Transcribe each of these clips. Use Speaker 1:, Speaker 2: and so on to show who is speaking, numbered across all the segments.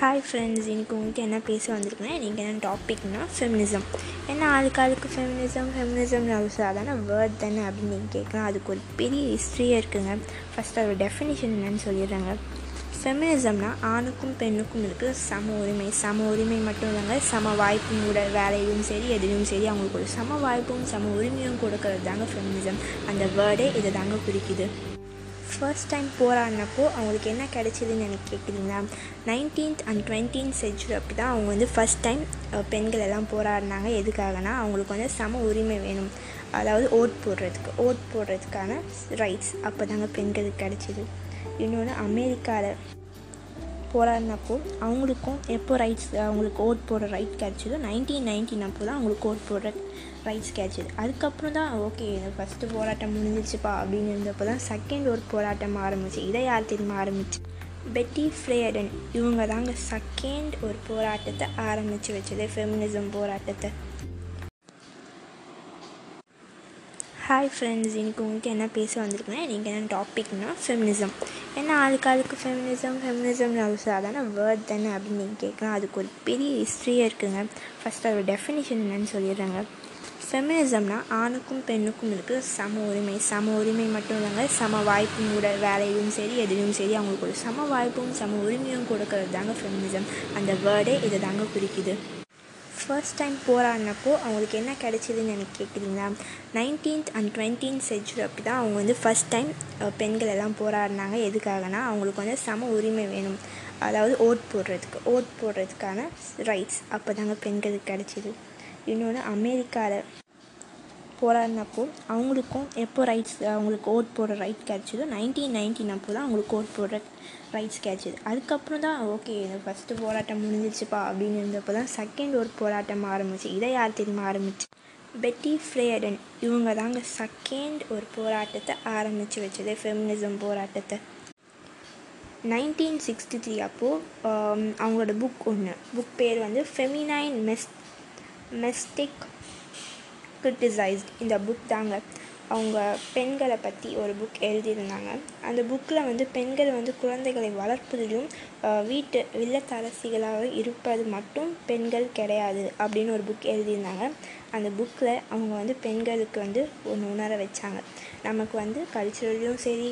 Speaker 1: Hi friends இன்றைக்கி உங்களுக்கு என்ன பேச வந்திருக்குன்னா இன்றைக்கி என்ன டாபிக்னா ஃபெமினிசம் ஏன்னா ஆளுக்கு ஆளுக்கு ஃபெமினிசம் ஃபெமினிசம் சாதாரண வேர்ட் தானே அப்படின்னு நீங்கள் கேட்கலாம். அதுக்கு ஒரு பெரிய ஹிஸ்ட்ரியே இருக்குங்க. ஃபஸ்ட் அதோட டெஃபினிஷன் என்னன்னு சொல்லிடுறாங்க. ஃபெமினிசம்னா ஆணுக்கும் பெண்ணுக்கும் இருக்குது சம உரிமை. சம உரிமை மட்டும் இல்லைங்க சம வாய்ப்பும் கூட வேலையும் சரி எதுலையும் சரி அவங்களுக்கு ஒரு சம வாய்ப்பும் சம உரிமையும் கொடுக்கறது தாங்க ஃபெமினிசம் அந்த வேர்டே இதை தாங்க குறிக்குது. ஃபர்ஸ்ட் டைம் போராடினப்போ அவங்களுக்கு என்ன கிடைச்சிதுன்னு எனக்கு கேட்குறீங்களா நைன்டீன்த் அண்ட் டுவெண்ட்டீன்த் செஞ்சுரி அப்படி தான் அவங்க வந்து ஃபஸ்ட் டைம் பெண்கள் எல்லாம் போராடினாங்க. எதுக்காகனா அவங்களுக்கு வந்து சம உரிமை வேணும். அதாவது ஓட் போடுறதுக்கு ஓட் போடுறதுக்கான ரைட்ஸ் அப்போ தாங்க பெண்களுக்கு கிடைச்சிது. இன்னொன்று அமெரிக்காவில் போராடினப்போ அவங்களுக்கும் எப்போ ரைட்ஸ் அவங்களுக்கு ஓட் போடுற ரைட் கிடச்சிதோ நைன்டீன் நைன்டீன் அப்போ தான் அவங்களுக்கு ஓட் போடுற ரைட்ஸ் கிடச்சிது. அதுக்கப்புறம் தான் ஓகே ஃபஸ்ட்டு போராட்டம் முடிஞ்சிச்சுப்பா அப்படின்னு இருந்தப்போ தான் செகண்ட் ஒரு போராட்டம் ஆரம்பிச்சு இதை யார் தெரியுமா ஆரம்பிச்சு? பெட்டி ஃப்ரேடன் இவங்க தாங்க செகண்ட் ஒரு போராட்டத்தை ஆரம்பித்து வச்சது ஃபெமினிசம் போராட்டத்தை. ஹாய் ஃப்ரெண்ட்ஸ் இன்றைக்கி உங்களுக்கு என்ன பேச வந்திருக்குன்னா இன்றைக்கி என்ன டாபிக்னா ஃபெமினிசம் ஏன்னா ஆளுக்கு ஆளுக்கு ஃபெமினிசம் ஃபெமினிசம் அது சாதாரண வேர்ட் தானே அப்படின்னு நீங்கள் கேட்கலாம். அதுக்கு ஒரு பெரிய ஹிஸ்ட்ரியே இருக்குங்க. ஃபஸ்ட் அதோட டெஃபினிஷன் என்னன்னு சொல்லிடுறாங்க. ஃபெமினிசம்னா ஆணுக்கும் பெண்ணுக்கும் இருக்குது சம உரிமை. சம உரிமை மட்டும் இல்லைங்க சம வாய்ப்பும் கூட வேலையிலும் சரி எதுலையும் சரி அவங்களுக்கு ஒரு சம வாய்ப்பும் சம உரிமையும் கொடுக்கறது தாங்க ஃபெமினிசம் அந்த வேர்டே இதை தாங்க குறிக்குது. ஃபர்ஸ்ட் டைம் போராடினப்போ அவங்களுக்கு என்ன கிடைச்சிதுன்னு எனக்கு கேட்குறீங்களா நைன்டீன்த் அண்ட் டுவெண்ட்டீன்த் செஞ்சுரி அப்படி தான் அவங்க வந்து ஃபஸ்ட் டைம் பெண்கள் எல்லாம் போராடினாங்க. எதுக்காகனா அவங்களுக்கு வந்து சம உரிமை வேணும். அதாவது ஓட் போடுறதுக்கு ஓட் போடுறதுக்கான ரைட்ஸ் அப்போ தாங்க பெண்களுக்கு கிடைச்சிது. இன்னொன்று அமெரிக்காவில் போராடினப்போ அவங்களுக்கும் எப்போ ரைட்ஸ் அவங்களுக்கு ஓட் போடுற ரைட் கிடச்சிதோ நைன்டீன் நைன்டீன் அப்போ தான் அவங்களுக்கு ஓட் போடுற ரைட்ஸ் கிடச்சிது. அதுக்கப்புறம் தான் ஓகே ஃபஸ்ட்டு போராட்டம் முடிஞ்சிச்சுப்பா அப்படின்னு இருந்தப்போ தான் செகண்ட் ஒரு போராட்டம் ஆரம்பிச்சு இதை யார் தெரியுமா ஆரம்பிச்சு? பெட்டி ஃப்ரேடன் இவங்க தாங்க செகண்ட் ஒரு போராட்டத்தை ஆரம்பித்து வச்சது ஃபெமினிசம் போராட்டத்தை. நைன்டீன் சிக்ஸ்டி த்ரீ அப்போது அவங்களோட புக் ஒன்று புக் பேர் வந்து ஃபெமினைன் மெஸ் மெஸ்டிக் கிரிட்டிசைஸ்ட் இந்த புக் தாங்க. அவங்க பெண்களை பற்றி ஒரு புக் எழுதியிருந்தாங்க. அந்த புக்கில் வந்து பெண்கள் வந்து குழந்தைகளை வளர்ப்பதிலும் வீட்டு இல்லத்தரசிகளாக இருப்பது மட்டும் பெண்கள் கிடையாது அப்படின்னு ஒரு புக் எழுதியிருந்தாங்க. அந்த புக்கில் அவங்க வந்து பெண்களுக்கு வந்து ஒன்று உணர வச்சாங்க. நமக்கு வந்து கல்ச்சுரல்லையும் சரி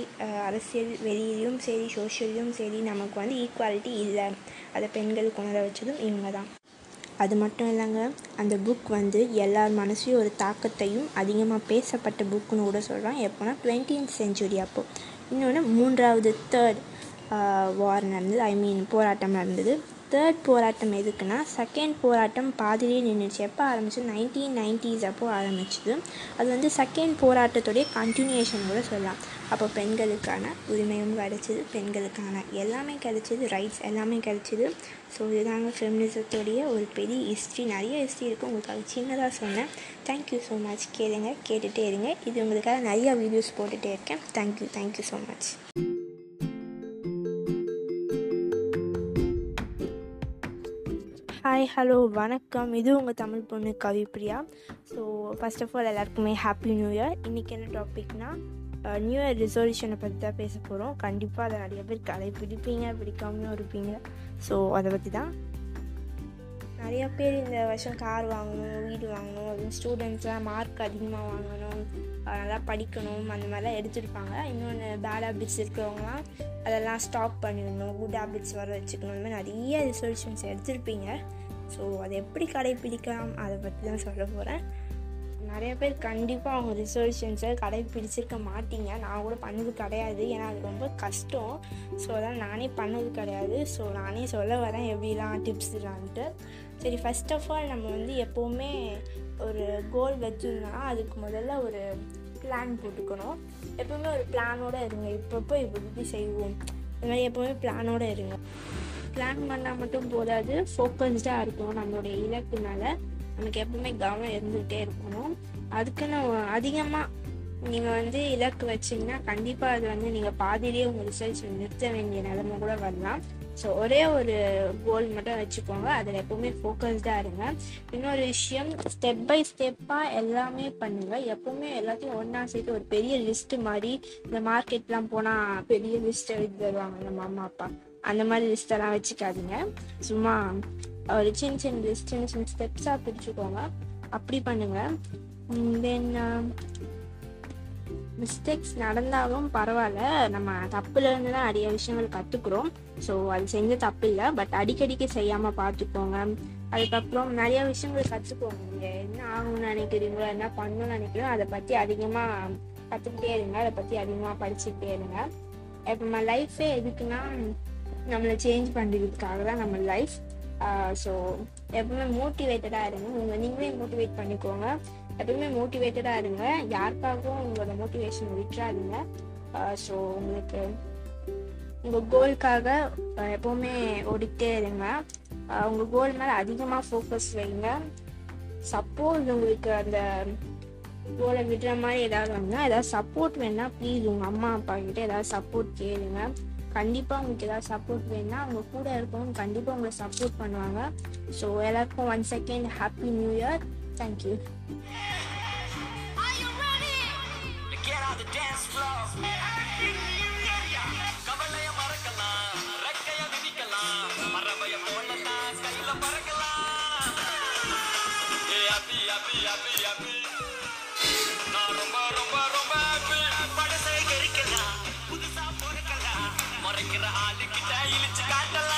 Speaker 1: அரசியல் வெளியிலையும் சரி சோஷியல்லையும் சரி நமக்கு வந்து ஈக்குவாலிட்டி இல்லை. அதை பெண்களுக்கு உணர வச்சதும் இவங்க தான் அது மட்டும் இல்லைங்க அந்த புக் வந்து எல்லார் மனசையும் ஒரு தாக்கத்தையும் அதிகமாக பேசப்பட்ட புக்குன்னு கூட சொல்கிறோம் எப்போனா டுவெண்ட்டீன்த் செஞ்சுரி அப்போது இன்னொன்று மூன்றாவது தேர்ட் வார் நடந்தது. ஐ மீன் போராட்டம் நடந்தது. தேர்ட் போராட்டம் எதுக்குன்னா செகண்ட் போராட்டம் பாதிலே நின்றுச்சு எப்போ ஆரம்பிச்சு? நைன்டீன் நைன்டீஸ் அப்போது ஆரம்பிச்சது. அது வந்து செகண்ட் போராட்டத்துடைய கண்டினியூஷன் கூட சொல்லலாம். அப்போ பெண்களுக்கான உரிமையும் கிடச்சிது பெண்களுக்கான எல்லாமே கிடச்சிது ரைட்ஸ் எல்லாமே கிடச்சிது. ஸோ இதுதாங்க ஃபெமினிசத்துடைய ஒரு பெரிய ஹிஸ்ட்ரி நிறைய ஹிஸ்ட்ரி இருக்குது உங்களுக்காக சின்னதாக சொன்னேன். தேங்க்யூ ஸோ மச் கேளுங்க கேட்டுகிட்டே இருங்க. இது உங்களுக்காக நிறையா வீடியோஸ் போட்டுகிட்டே இருக்கேன். Thank you thank you so much hi hello வணக்கம். இது உங்கள் தமிழ் பொண்ணு Kavipriya so first of all எல்லாருக்குமே ஹாப்பி நியூ இயர் இன்றைக்கி என்ன டாபிக்னா நியூ இயர் ரிசல்யூஷனை பற்றி தான் பேச போகிறோம் கண்டிப்பாக அதை நிறைய பேர் கலை பிடிப்பீங்க பிடிக்காமலும் இருப்பீங்க. ஸோ அதை பற்றி தான். நிறைய பேர் இந்த வருஷம் கார் வாங்கணும் வீடு வாங்கணும் அதுவும் ஸ்டூடெண்ட்ஸ்லாம் மார்க் அதிகமாக வாங்கணும் நல்லா படிக்கணும் அந்த மாதிரிலாம் எடுத்துருப்பாங்க. இன்னொன்று பேட் ஹேபிட்ஸ் இருக்கிறவங்களாம் அதெல்லாம் ஸ்டாப் பண்ணிடணும் குட் ஹேபிட்ஸ் வர வச்சுக்கணும். இந்த மாதிரி நிறைய ரிசல்யூஷன்ஸ் எடுத்திருப்பீங்க. ஸோ அதை எப்படி கடைப்பிடிக்கலாம் அதை பற்றி தான் சொல்ல போகிறேன் நிறைய பேர் கண்டிப்பாக அவங்க ரிசர்வேஷன்ஸை கடைப்பிடிச்சிருக்க மாட்டீங்க. நான் கூட பண்ணது கிடையாது. ஏன்னா அது ரொம்ப கஷ்டம். ஸோ அதான் நானே பண்ணது கிடையாது. ஸோ நானே சொல்ல வரேன் எப்படிலாம் டிப்ஸ்லான்ட்டு சரி ஃபஸ்ட் ஆஃப் ஆல் நம்ம வந்து எப்போவுமே ஒரு கோல் வச்சுருந்தோம்னா அதுக்கு முதல்ல ஒரு பிளான் போட்டுக்கணும். எப்போவுமே ஒரு பிளானோடு இருங்க. இப்பப்போ இப்படி இப்படி செய்வோம். இந்த மாதிரி எப்போவுமே பிளானோடு இருங்க. பிளான் பண்ணால் மட்டும் போதாது. ஃபோக்கஸ்டாக இருக்கணும் நம்மளுடைய இலக்கு மேலே. நமக்கு எப்பவுமே கவனம் இருந்துகிட்டே இருக்கணும். அதுக்குன்னு அதிகமாக நீங்கள் வந்து இலக்கு வச்சிங்கன்னா கண்டிப்பாக அது வந்து நீங்கள் பாதியிலேயே உங்கள் ரிசர்ச் நிறுத்த வேண்டிய நிலைமை கூட வரலாம். ஸோ ஒரே ஒரு கோல் மட்டும் வச்சுக்கோங்க. அதில் எப்போவுமே ஃபோக்கஸ்டாக இருங்க. இன்னொரு விஷயம் ஸ்டெப் பை ஸ்டெப்பாக எல்லாமே பண்ணுங்கள் எப்போவுமே எல்லாத்தையும் ஒன்றா சேர்த்து ஒரு பெரிய லிஸ்ட்டு மாதிரி இந்த மார்க்கெட்லாம் போனால் பெரிய லிஸ்ட் எழுதி தருவாங்க நம்ம அம்மா அப்பா. அந்த மாதிரி லிஸ்டெல்லாம் வச்சுக்காதீங்க. சும்மா ஒரு சின்ன சின்ன லிஸ்ட் சின்ன சின்ன ஸ்டெப்ஸாக பிரிச்சுக்கோங்க. அப்படி பண்ணுங்கள் தென் மிஸ்டேக்ஸ் நடந்தாலும் பரவாயில்ல. நம்ம தப்புலேருந்து தான் நிறைய விஷயங்கள் கற்றுக்குறோம் ஸோ அது செஞ்ச தப்பு இல்லை. பட் அடிக்கடிக்கு செய்யாமல் பார்த்துக்கோங்க அதுக்கப்புறம் நிறைய விஷயங்கள் கற்றுக்கோங்க நீங்கள் என்ன ஆகணும்னு நினைக்கிறீங்களோ என்ன பண்ணணும்னு நினைக்கிறோம் அதை பற்றி அதிகமாக கற்றுக்கிட்டே இருங்க. அதை பற்றி அதிகமாக படிச்சுக்கிட்டே இருங்க. இப்போ நம்ம லைஃபே எதுக்குன்னா நம்மளை சேஞ்ச் பண்ணுறதுக்காக தான் நம்ம லைஃப் ஸோ எப்பவுமே மோட்டிவேட்டடாக இருங்க. உங்கள் நீங்களே மோட்டிவேட் பண்ணிக்கோங்க. எப்பவுமே மோட்டிவேட்டடாக இருங்க. யாருக்காகவும் உங்களோட மோட்டிவேஷன் விட்டுறாதீங்க. ஸோ உங்களுக்கு உங்கள் கோலுக்காக எப்போவுமே ஓடிக்கிட்டே இருங்க. உங்கள் கோல் மேலே அதிகமாக ஃபோக்கஸ் வைங்க. சப்போஸ் உங்களுக்கு அந்த கோலை விடுற மாதிரி ஏதாவது வந்தால் ஏதாவது சப்போர்ட் வேணால் ப்ளீஸ் உங்கள் அம்மா அப்பா கிட்ட ஏதாவது சப்போர்ட் கேளுங்க. கண்டிப்பாக உங்களுக்கு ஏதாவது சப்போர்ட் வேணும்னா அவங்க கூட இருக்கவங்க கண்டிப்பாக உங்களை சப்போர்ட் பண்ணுவாங்க. ஸோ எல்லாருக்கும் one second happy new year thank you
Speaker 2: Get on the dance floor. கவலைய மறக்கலாம். ரெக்கைய விதிக்கலாம் பறவைய போலத்தான் கையில பறக்கலாம். ஏ happy happy happy happy عليك تعيل تعدل